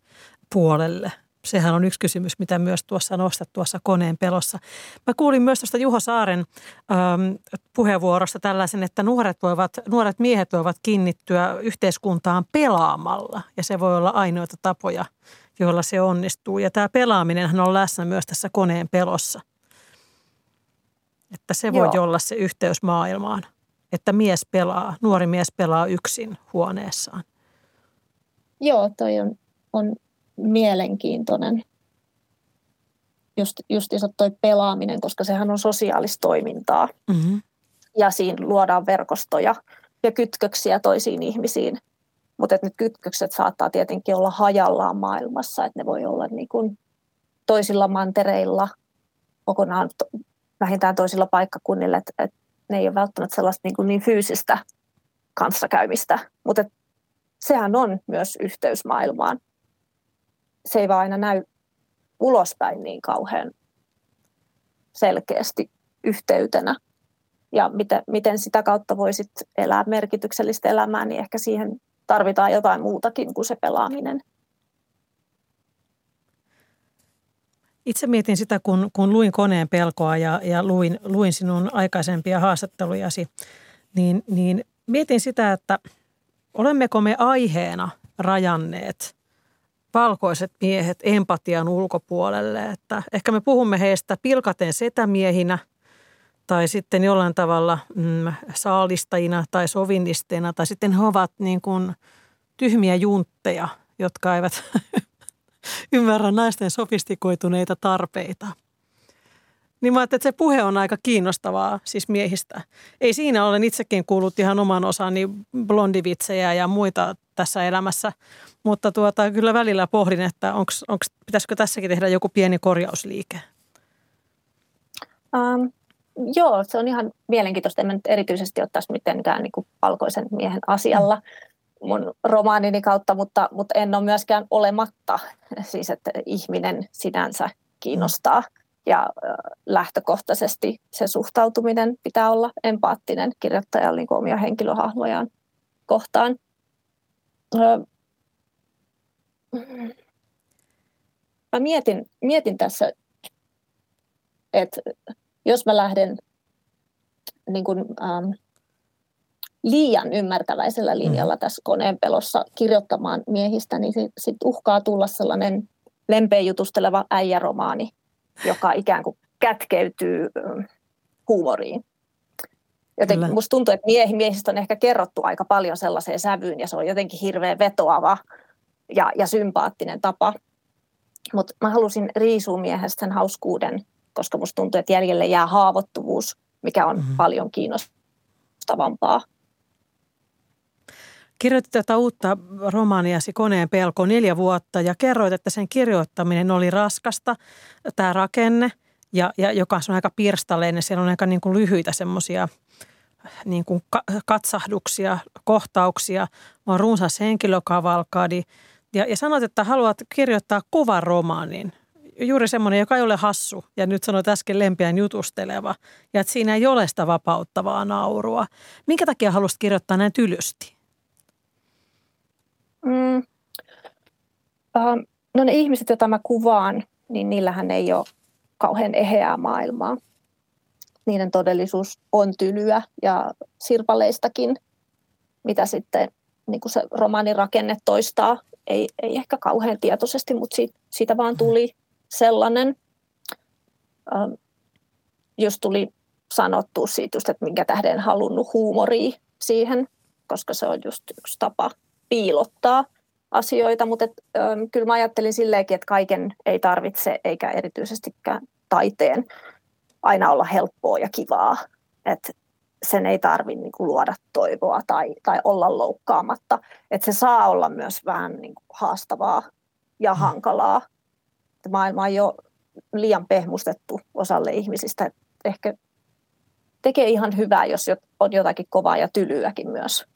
puolelle? Sehän on yksi kysymys, mitä myös tuossa nostat tuossa koneen pelossa. Mä kuulin myös tuosta Juho Saaren ähm, puheenvuorosta tällaisen, että nuoret, voivat, nuoret miehet voivat kiinnittyä yhteiskuntaan pelaamalla. Ja se voi olla ainoita tapoja, joilla se onnistuu. Ja tämä pelaaminen on läsnä myös tässä koneen pelossa. Että se voi Joo. olla se yhteys maailmaan. Että mies pelaa, nuori mies pelaa yksin huoneessaan. Joo, toi on, on mielenkiintoinen. Just, justiinsa toi pelaaminen, koska sehän on sosiaalistoimintaa. Mm-hmm. Ja siinä luodaan verkostoja ja kytköksiä toisiin ihmisiin. Mutta nyt kytkökset saattaa tietenkin olla hajallaan maailmassa, että ne voi olla niin kuin toisilla mantereilla, kokonaan vähintään toisilla paikkakunnilla, että, että ne ei ole välttämättä sellaista niin, kuin niin fyysistä kanssakäymistä, mutta sehän on myös yhteys maailmaan se ei vaan aina näy ulospäin niin kauhean selkeästi yhteytenä. Ja miten, miten sitä kautta voisit elää merkityksellistä elämää, niin ehkä siihen tarvitaan jotain muutakin kuin se pelaaminen. Itse mietin sitä, kun, kun luin koneen pelkoa ja, ja luin, luin sinun aikaisempia haastattelujasi, niin, niin mietin sitä, että olemmeko me aiheena rajanneet valkoiset miehet empatian ulkopuolelle. Että ehkä me puhumme heistä pilkaten setämiehinä tai sitten jollain tavalla mm, saalistajina tai sovinnisteina tai sitten he ovat niin kuin tyhmiä juntteja, jotka eivät ymmärrä naisten sofistikoituneita tarpeita – niin mä että se puhe on aika kiinnostavaa siis miehistä. Ei siinä olen itsekin kuullut ihan oman osani blondivitsejä ja muita tässä elämässä, mutta tuota, kyllä välillä pohdin, että onks, onks, pitäisikö tässäkin tehdä joku pieni korjausliike? Um, joo, se on ihan mielenkiintoista. En mä nyt erityisesti ottaisi mitenkään niin kuin valkoisen miehen asialla mun romaanini kautta, mutta, mutta en ole myöskään olematta, siis että ihminen sinänsä kiinnostaa. Ja lähtökohtaisesti se suhtautuminen pitää olla empaattinen kirjoittajan niin omia henkilöhahmojaan kohtaan. Mä mietin, mietin tässä, että jos mä lähden niin kuin, ähm, liian ymmärtäväisellä linjalla mm. tässä koneen pelossa kirjoittamaan miehistä, niin sitten sit uhkaa tulla sellainen lempeä jutusteleva äijäromaani, joka ikään kuin kätkeytyy huumoriin. Joten Kyllä. musta tuntuu, että miehi, miehistä on ehkä kerrottu aika paljon sellaiseen sävyyn ja se on jotenkin hirveän vetoava ja, ja sympaattinen tapa. Mutta mä halusin riisua miehestä sen hauskuuden, koska musta tuntuu, että jäljelle jää haavoittuvuus, mikä on mm-hmm. paljon kiinnostavampaa. Kirjoitit tätä uutta romaaniasi Koneen pelko neljä vuotta ja kerroit, että sen kirjoittaminen oli raskasta, tämä rakenne, ja, ja joka on aika pirstaleinen. Siellä on aika niin kuin lyhyitä semmoisia niin kuin katsahduksia, kohtauksia, vaan runsas henkilökavalkadi. Ja, ja sanoit, että haluat kirjoittaa kuvaromaanin, juuri semmoinen, joka ei ole hassu ja nyt sanoit äsken lempiään jutusteleva ja että siinä ei ole sitä vapauttavaa naurua. Minkä takia haluaisit kirjoittaa näin tylysti? Mm. Uh, no ne ihmiset, joita mä kuvaan, niin niillähän ei ole kauhean eheää maailmaa. Niiden todellisuus on tylyä ja sirpaleistakin, mitä sitten niin kuin se romaanin rakenne toistaa. Ei, ei ehkä kauhean tietoisesti, mutta siitä, siitä vaan tuli sellainen. Ähm, just tuli sanottu siitä, just, että minkä tähden en halunnut huumoria siihen, koska se on just yksi tapa piilottaa asioita, mutta et, ähm, kyllä mä ajattelin silleenkin, että kaiken ei tarvitse, eikä erityisestikään taiteen, aina olla helppoa ja kivaa. Että sen ei tarvitse niin luoda toivoa tai, tai olla loukkaamatta. Että se saa olla myös vähän niin kuin haastavaa ja mm. hankalaa että maailma on jo liian pehmustettu osalle ihmisistä. Ehkä tekee ihan hyvää, jos on jotakin kovaa ja tylyäkin myös.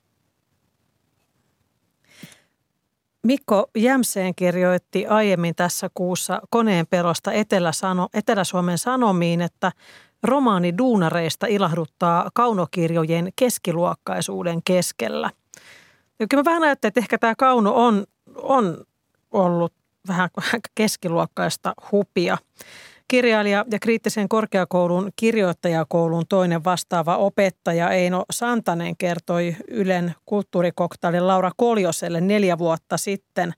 Mikko Jämseen kirjoitti aiemmin tässä kuussa koneen perosta Etelä-Suomen Sanomiin, että romaani duunareista ilahduttaa kaunokirjojen keskiluokkaisuuden keskellä. Ja kyllä mä vähän ajattelen, että ehkä tämä kauno on, on ollut vähän keskiluokkaista hupia. Kirjailija ja kriittisen korkeakoulun kirjoittajakoulun toinen vastaava opettaja Eino Santanen kertoi Ylen kulttuurikoktailin Laura Koljoselle neljä vuotta sitten,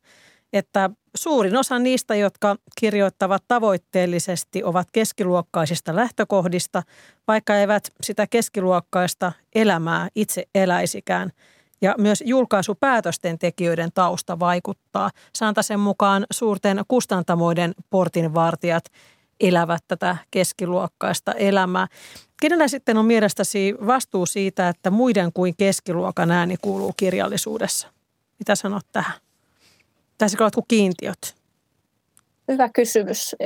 että suurin osa niistä, jotka kirjoittavat tavoitteellisesti, ovat keskiluokkaisista lähtökohdista, vaikka eivät sitä keskiluokkaista elämää itse eläisikään – ja myös julkaisupäätösten tekijöiden tausta vaikuttaa. Santasen mukaan suurten kustantamoiden portinvartijat elävät tätä keskiluokkaista elämää. Kenellä sitten on mielestäsi vastuu siitä, että muiden kuin keskiluokan ääni kuuluu kirjallisuudessa? Mitä sanot tähän? Pitäisikö olla kiintiöt? Hyvä kysymys.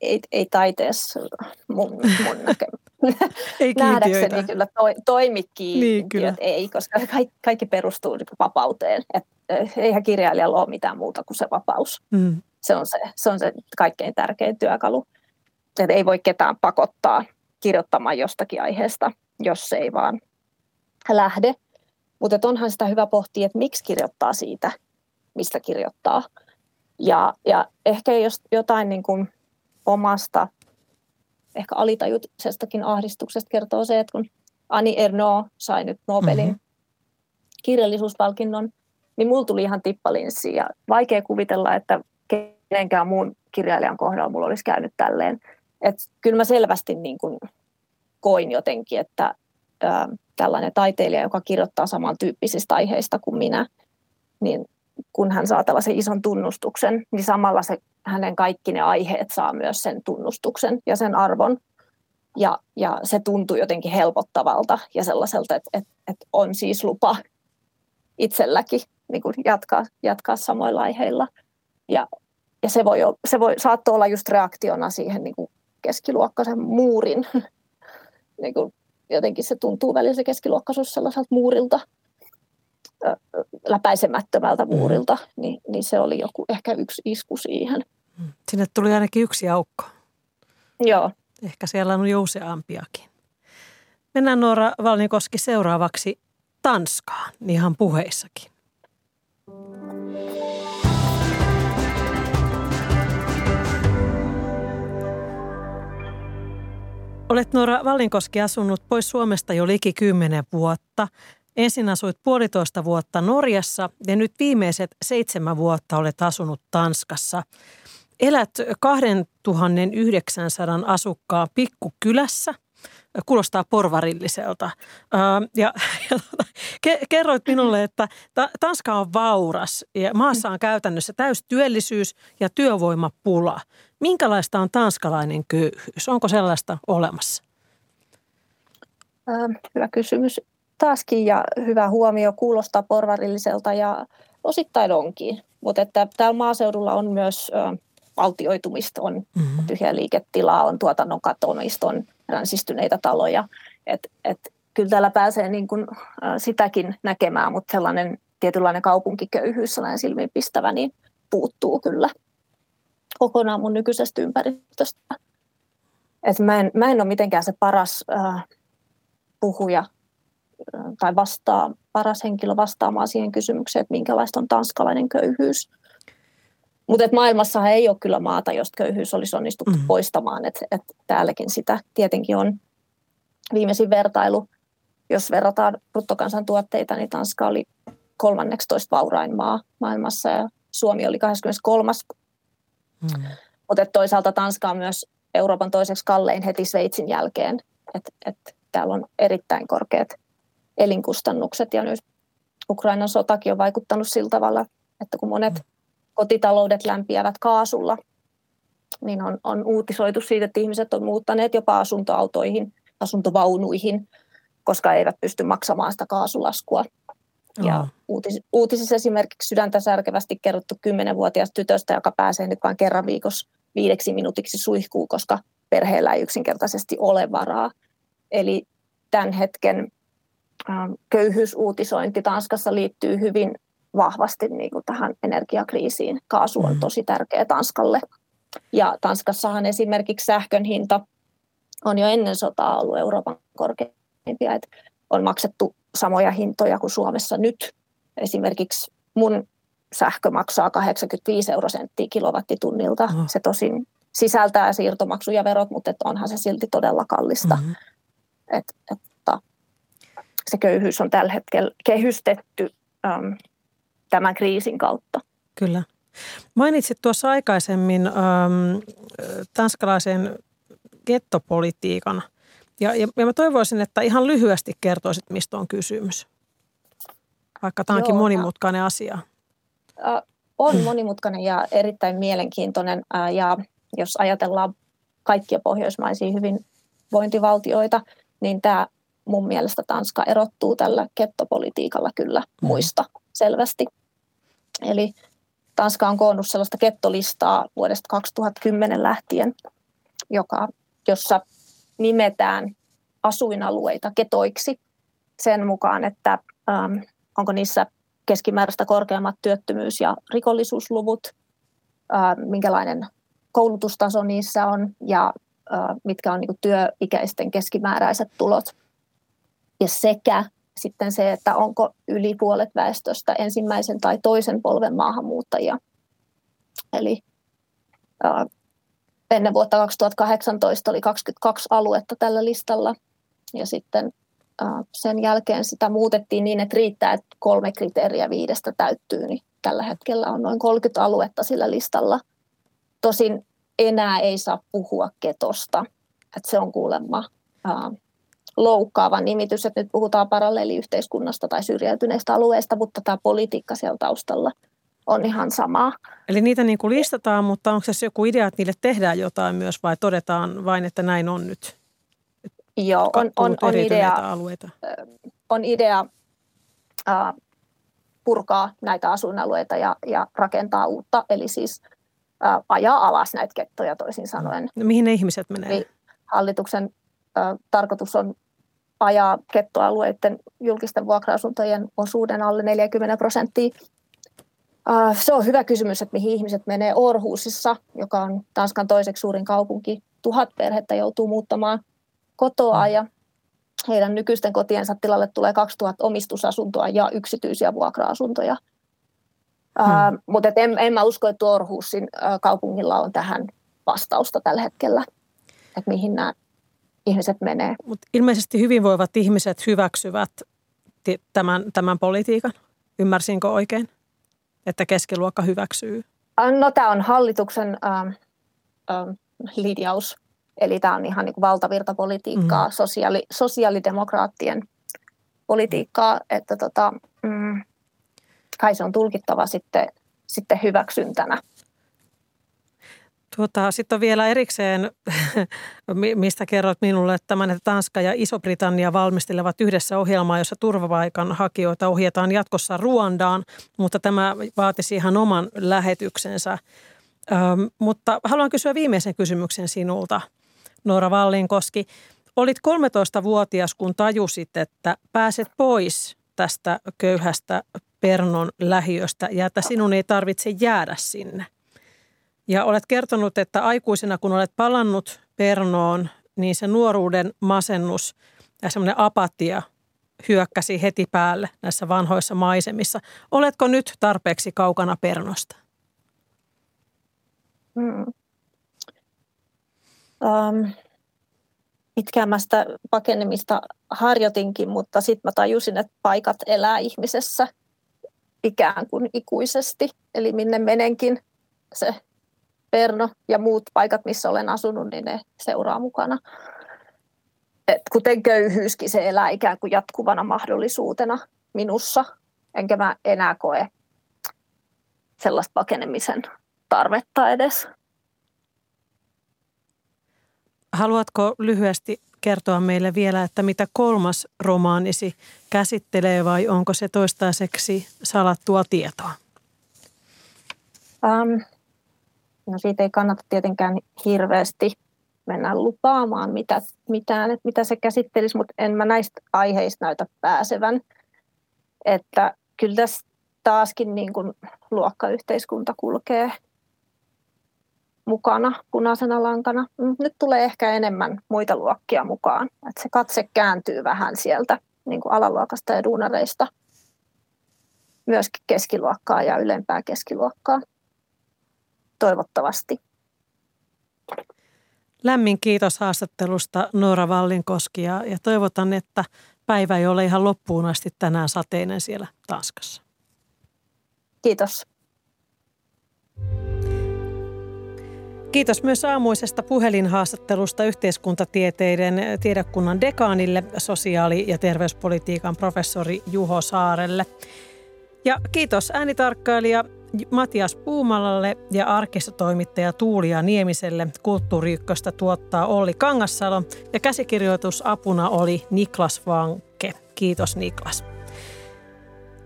Ei, ei taiteessa mun, mun näkö, ei nähdäkseni kyllä toi, toimi Niin, kyllä. Ei, koska kaikki, kaikki perustuu niin vapauteen. Et, eh, eihän kirjailijalla ole mitään muuta kuin se vapaus. Mm. Se, on se, se on se kaikkein tärkein työkalu. Et ei voi ketään pakottaa kirjoittamaan jostakin aiheesta, jos se ei vaan lähde. Mutta onhan sitä hyvä pohtia, että miksi kirjoittaa siitä, mistä kirjoittaa. Ja, ja ehkä jos jotain niin kuin omasta ehkä alitajuisestakin ahdistuksesta kertoo se, että kun Ani Erno sai nyt Nobelin mm-hmm. kirjallisuuspalkinnon, niin mulla tuli ihan tippalinssi ja vaikea kuvitella, että kenenkään muun kirjailijan kohdalla mulla olisi käynyt tälleen. Et kyllä mä selvästi niin kuin koin jotenkin, että ää, tällainen taiteilija, joka kirjoittaa samantyyppisistä aiheista kuin minä, niin kun hän saa tällaisen ison tunnustuksen, niin samalla se hänen kaikki ne aiheet saa myös sen tunnustuksen ja sen arvon. Ja, ja se tuntuu jotenkin helpottavalta ja sellaiselta, että, että, että on siis lupa itselläkin niin kuin jatkaa, jatkaa samoilla aiheilla. Ja, ja se, voi, se voi, saattoi olla just reaktiona siihen niin kuin keskiluokkaisen muurin. niin kuin jotenkin se tuntuu välillä se keskiluokkaisuus sellaiselta muurilta, läpäisemättömältä mm. muurilta, mm. niin, niin se oli joku ehkä yksi isku siihen. Mm. Sinne tuli ainakin yksi aukko. Joo. Ehkä siellä on jo useampiakin. Mennään Noora Valnikoski seuraavaksi Tanskaan, ihan puheissakin. Olet Noora Vallinkoski asunut pois Suomesta jo liki kymmenen vuotta. Ensin asuit puolitoista vuotta Norjassa ja nyt viimeiset seitsemän vuotta olet asunut Tanskassa. Elät 2900 asukkaa pikkukylässä. Kuulostaa porvarilliselta. Ja, ja kerroit minulle, että Tanska on vauras ja maassa on käytännössä täystyöllisyys ja työvoimapula. Minkälaista on tanskalainen köyhyys? Onko sellaista olemassa? Hyvä kysymys taaskin ja hyvä huomio, kuulostaa porvarilliselta ja osittain onkin. Mutta että täällä maaseudulla on myös valtioitumista, on mm-hmm. tyhjä liiketilaa, on tuotannon katomista, on ränsistyneitä taloja. Et, et kyllä täällä pääsee niin kuin, sitäkin näkemään, mutta sellainen tietynlainen kaupunkiköyhyys, sellainen silmiinpistävä, niin puuttuu kyllä kokonaan mun nykyisestä ympäristöstä. Et mä, en, mä en ole mitenkään se paras äh, puhuja tai vastaa, paras henkilö vastaamaan siihen kysymykseen, että minkälaista on tanskalainen köyhyys. Mutta maailmassa ei ole kyllä maata, josta köyhyys olisi onnistuttu mm. poistamaan. Et, et täälläkin sitä tietenkin on viimeisin vertailu. Jos verrataan bruttokansantuotteita, niin Tanska oli 13 vaurain maa maailmassa ja Suomi oli 23. Mm. Mutta toisaalta Tanska on myös Euroopan toiseksi kallein heti Sveitsin jälkeen. Et, et täällä on erittäin korkeat elinkustannukset ja nyt Ukrainan sotakin on vaikuttanut sillä tavalla, että kun monet mm. Kotitaloudet lämpiävät kaasulla, niin on, on uutisoitu siitä, että ihmiset on muuttaneet jopa asuntoautoihin, asuntovaunuihin, koska eivät pysty maksamaan sitä kaasulaskua. Ja uutis, uutisissa esimerkiksi sydäntä särkevästi kerrottu 10-vuotias tytöstä, joka pääsee nyt vain kerran viikossa viideksi minuutiksi suihkuun, koska perheellä ei yksinkertaisesti ole varaa. Eli tämän hetken köyhyysuutisointi Tanskassa liittyy hyvin vahvasti niin kuin tähän energiakriisiin. Kaasu on mm. tosi tärkeä Tanskalle. Ja Tanskassahan esimerkiksi sähkön hinta on jo ennen sotaa ollut Euroopan korkeimpia. Että on maksettu samoja hintoja kuin Suomessa nyt. Esimerkiksi mun sähkö maksaa 85 eurosenttiä kilowattitunnilta. Oh. Se tosin sisältää siirtomaksuja ja verot, mutta onhan se silti todella kallista. Mm-hmm. Et, että se köyhyys on tällä hetkellä kehystetty äm, tämän kriisin kautta. Kyllä. Mainitsit tuossa aikaisemmin äm, tanskalaisen gettopolitiikan. Ja, ja, ja mä toivoisin, että ihan lyhyesti kertoisit, mistä on kysymys. Vaikka tämä onkin Joo, monimutkainen asia. On monimutkainen ja erittäin mielenkiintoinen. Ja jos ajatellaan kaikkia pohjoismaisia hyvinvointivaltioita, niin tämä mun mielestä Tanska erottuu tällä kettopolitiikalla kyllä mm. muista selvästi. Eli Tanska on koonnut sellaista kettolistaa vuodesta 2010 lähtien, joka, jossa nimetään asuinalueita ketoiksi sen mukaan, että ähm, onko niissä keskimääräistä korkeammat työttömyys- ja rikollisuusluvut, äh, minkälainen koulutustaso niissä on ja äh, mitkä on niin työikäisten keskimääräiset tulot. Ja sekä sitten se, että onko yli puolet väestöstä ensimmäisen tai toisen polven maahanmuuttajia. Eli äh, ennen vuotta 2018 oli 22 aluetta tällä listalla ja sitten sen jälkeen sitä muutettiin niin, että riittää, että kolme kriteeriä viidestä täyttyy, niin tällä hetkellä on noin 30 aluetta sillä listalla. Tosin enää ei saa puhua ketosta, että se on kuulemma ää, loukkaava nimitys, että nyt puhutaan paralleeliyhteiskunnasta tai syrjäytyneistä alueista, mutta tämä politiikka siellä taustalla on ihan sama. Eli niitä niin kuin listataan, mutta onko se joku idea, että niille tehdään jotain myös vai todetaan vain, että näin on nyt? Joo, on, on, on idea, alueita. on idea äh, purkaa näitä asuinalueita ja, ja rakentaa uutta, eli siis äh, ajaa alas näitä kettoja toisin sanoen. No, mihin ne ihmiset menee? Eli hallituksen äh, tarkoitus on ajaa kettoalueiden julkisten vuokra-asuntojen osuuden alle 40 prosenttia. Uh, se on hyvä kysymys, että mihin ihmiset menee Orhusissa, joka on Tanskan toiseksi suurin kaupunki. Tuhat perhettä joutuu muuttamaan kotoa ja heidän nykyisten kotiensa tilalle tulee 2000 omistusasuntoa ja yksityisiä vuokra-asuntoja. Hmm. Uh, mutta en, en mä usko, että Orhusin uh, kaupungilla on tähän vastausta tällä hetkellä, että mihin nämä ihmiset menee. Mut ilmeisesti hyvinvoivat ihmiset hyväksyvät tämän, tämän politiikan. Ymmärsinkö oikein, että keskiluokka hyväksyy? No tämä on hallituksen uh, uh, linjaus Eli tämä on ihan niin kuin valtavirtapolitiikkaa, mm. sosiaali, sosiaalidemokraattien politiikkaa, että tota, mm, kai se on tulkittava sitten, sitten hyväksyntänä. Tuota, sitten on vielä erikseen, mistä kerrot minulle, että tämän, että Tanska ja Iso-Britannia valmistelevat yhdessä ohjelmaa, jossa turvapaikan hakijoita ohjataan jatkossa Ruandaan, mutta tämä vaatisi ihan oman lähetyksensä. Öm, mutta haluan kysyä viimeisen kysymyksen sinulta. Noora Vallinkoski. olit 13-vuotias, kun tajusit, että pääset pois tästä köyhästä Pernon lähiöstä ja että sinun ei tarvitse jäädä sinne. Ja olet kertonut, että aikuisena kun olet palannut Pernoon, niin se nuoruuden masennus ja semmoinen apatia hyökkäsi heti päälle näissä vanhoissa maisemissa. Oletko nyt tarpeeksi kaukana Pernosta? Hmm. Um, pitkään mä sitä pakenemista harjoitinkin, mutta sitten mä tajusin, että paikat elää ihmisessä ikään kuin ikuisesti. Eli minne menenkin se Perno ja muut paikat, missä olen asunut, niin ne seuraa mukana. Et kuten köyhyyskin, se elää ikään kuin jatkuvana mahdollisuutena minussa, enkä mä enää koe sellaista pakenemisen tarvetta edes. Haluatko lyhyesti kertoa meille vielä, että mitä kolmas romaanisi käsittelee vai onko se toistaiseksi salattua tietoa? Um, no siitä ei kannata tietenkään hirveästi mennä lupaamaan mitä, mitään, että mitä se käsittelisi, mutta en mä näistä aiheista näytä pääsevän. Että kyllä tässä taaskin niin kuin luokkayhteiskunta kulkee mukana punaisena lankana. Nyt tulee ehkä enemmän muita luokkia mukaan. Että se katse kääntyy vähän sieltä niin kuin alaluokasta ja duunareista myöskin keskiluokkaa ja ylempää keskiluokkaa. Toivottavasti. Lämmin kiitos haastattelusta Noora Vallinkoski ja, ja toivotan, että päivä ei ole ihan loppuun asti tänään sateinen siellä Tanskassa. Kiitos. Kiitos myös aamuisesta puhelinhaastattelusta yhteiskuntatieteiden tiedekunnan dekaanille, sosiaali- ja terveyspolitiikan professori Juho Saarelle. Ja kiitos äänitarkkailija Matias Puumalalle ja arkistotoimittaja Tuulia Niemiselle. Kulttuuriykköstä tuottaa Olli Kangassalo ja käsikirjoitusapuna oli Niklas Vanke. Kiitos Niklas.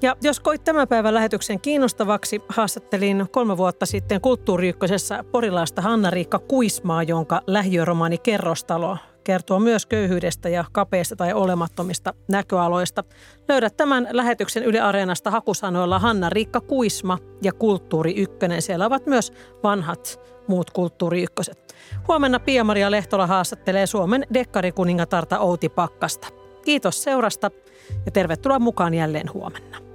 Ja jos koit tämän päivän lähetyksen kiinnostavaksi, haastattelin kolme vuotta sitten kulttuuriykkösessä porilaista Hanna-Riikka Kuismaa, jonka lähiöromaani Kerrostalo kertoo myös köyhyydestä ja kapeista tai olemattomista näköaloista. Löydät tämän lähetyksen Yle Areenasta hakusanoilla Hanna-Riikka Kuisma ja Kulttuuri Ykkönen. Siellä ovat myös vanhat muut Kulttuuri Ykköset. Huomenna Pia-Maria Lehtola haastattelee Suomen dekkarikuningatarta Outi Pakkasta. Kiitos seurasta ja tervetuloa mukaan jälleen huomenna.